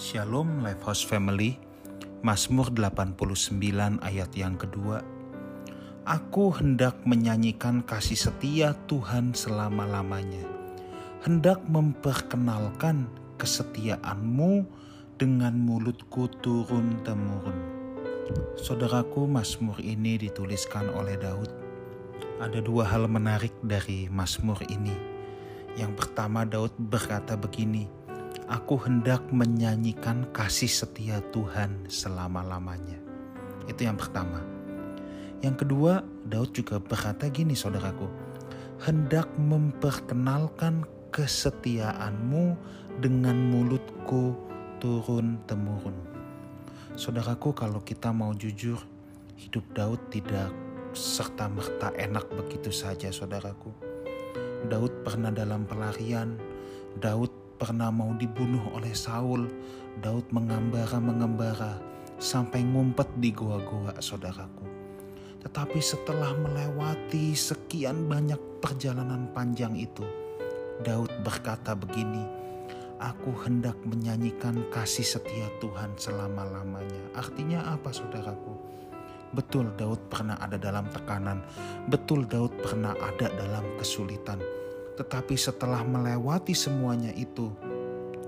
Shalom Lifehouse Family Mazmur 89 ayat yang kedua. Aku hendak menyanyikan kasih setia Tuhan selama-lamanya. Hendak memperkenalkan kesetiaanmu dengan mulutku turun-temurun. Saudaraku Mazmur ini dituliskan oleh Daud. Ada dua hal menarik dari Mazmur ini. Yang pertama Daud berkata begini Aku hendak menyanyikan kasih setia Tuhan selama-lamanya. Itu yang pertama. Yang kedua, Daud juga berkata gini saudaraku. Hendak memperkenalkan kesetiaanmu dengan mulutku turun-temurun. Saudaraku kalau kita mau jujur, hidup Daud tidak serta-merta enak begitu saja saudaraku. Daud pernah dalam pelarian, Daud pernah mau dibunuh oleh Saul, Daud mengembara-mengembara sampai ngumpet di goa-goa saudaraku. Tetapi setelah melewati sekian banyak perjalanan panjang itu, Daud berkata begini, Aku hendak menyanyikan kasih setia Tuhan selama-lamanya. Artinya apa saudaraku? Betul Daud pernah ada dalam tekanan, betul Daud pernah ada dalam kesulitan tetapi setelah melewati semuanya itu,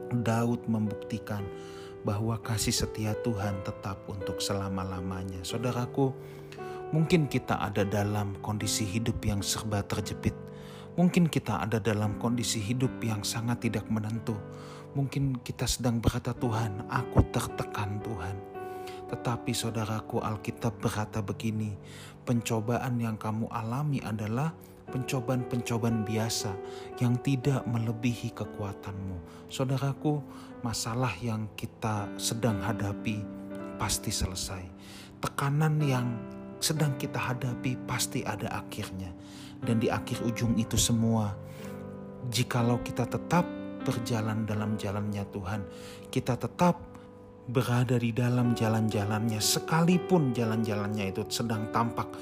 Daud membuktikan bahwa kasih setia Tuhan tetap untuk selama-lamanya. Saudaraku, mungkin kita ada dalam kondisi hidup yang serba terjepit. Mungkin kita ada dalam kondisi hidup yang sangat tidak menentu. Mungkin kita sedang berkata, "Tuhan, aku tertekan, Tuhan." Tetapi saudaraku, Alkitab berkata begini: "Pencobaan yang kamu alami adalah..." pencobaan-pencobaan biasa yang tidak melebihi kekuatanmu. Saudaraku, masalah yang kita sedang hadapi pasti selesai. Tekanan yang sedang kita hadapi pasti ada akhirnya. Dan di akhir ujung itu semua, jikalau kita tetap berjalan dalam jalannya Tuhan, kita tetap berada di dalam jalan-jalannya, sekalipun jalan-jalannya itu sedang tampak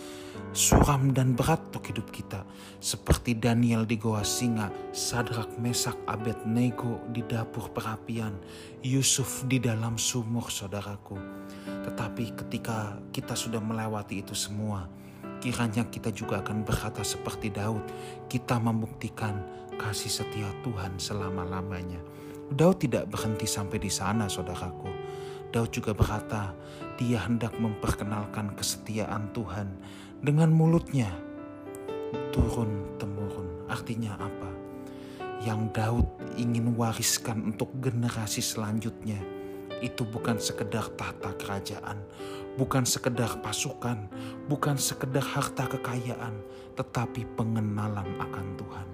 suram dan berat untuk hidup kita. Seperti Daniel di Goa Singa, Sadrak Mesak Abednego di dapur perapian, Yusuf di dalam sumur saudaraku. Tetapi ketika kita sudah melewati itu semua, kiranya kita juga akan berkata seperti Daud, kita membuktikan kasih setia Tuhan selama-lamanya. Daud tidak berhenti sampai di sana saudaraku. Daud juga berkata, dia hendak memperkenalkan kesetiaan Tuhan dengan mulutnya turun temurun. Artinya apa? Yang Daud ingin wariskan untuk generasi selanjutnya itu bukan sekedar tahta kerajaan, bukan sekedar pasukan, bukan sekedar harta kekayaan, tetapi pengenalan akan Tuhan.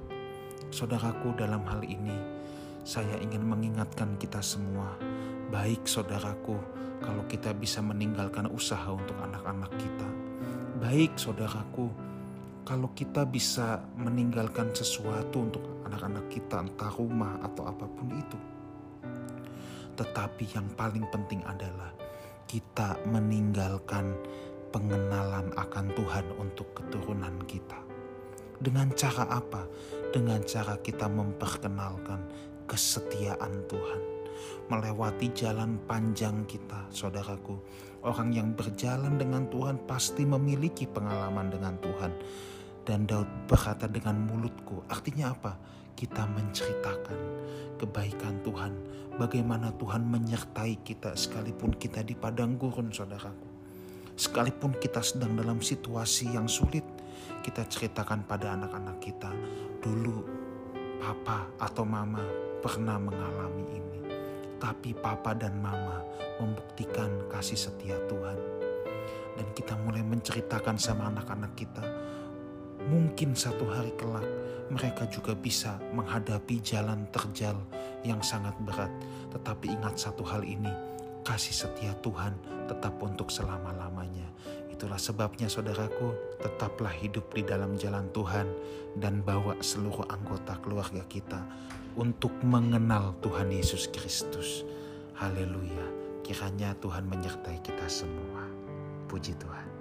Saudaraku, dalam hal ini saya ingin mengingatkan kita semua, baik saudaraku, kalau kita bisa meninggalkan usaha untuk anak-anak kita Baik saudaraku, kalau kita bisa meninggalkan sesuatu untuk anak-anak kita, entah rumah atau apa pun itu. Tetapi yang paling penting adalah kita meninggalkan pengenalan akan Tuhan untuk keturunan kita. Dengan cara apa? Dengan cara kita memperkenalkan kesetiaan Tuhan melewati jalan panjang kita, saudaraku. Orang yang berjalan dengan Tuhan pasti memiliki pengalaman dengan Tuhan. Dan Daud berkata dengan mulutku, artinya apa? Kita menceritakan kebaikan Tuhan, bagaimana Tuhan menyertai kita sekalipun kita di padang gurun, saudaraku. Sekalipun kita sedang dalam situasi yang sulit, kita ceritakan pada anak-anak kita, dulu papa atau mama pernah mengalami ini tapi papa dan mama membuktikan kasih setia Tuhan. Dan kita mulai menceritakan sama anak-anak kita, mungkin satu hari kelak mereka juga bisa menghadapi jalan terjal yang sangat berat. Tetapi ingat satu hal ini, kasih setia Tuhan tetap untuk selama-lamanya. Itulah sebabnya saudaraku, tetaplah hidup di dalam jalan Tuhan dan bawa seluruh anggota keluarga kita untuk mengenal Tuhan Yesus Kristus. Haleluya. Kiranya Tuhan menyertai kita semua. Puji Tuhan.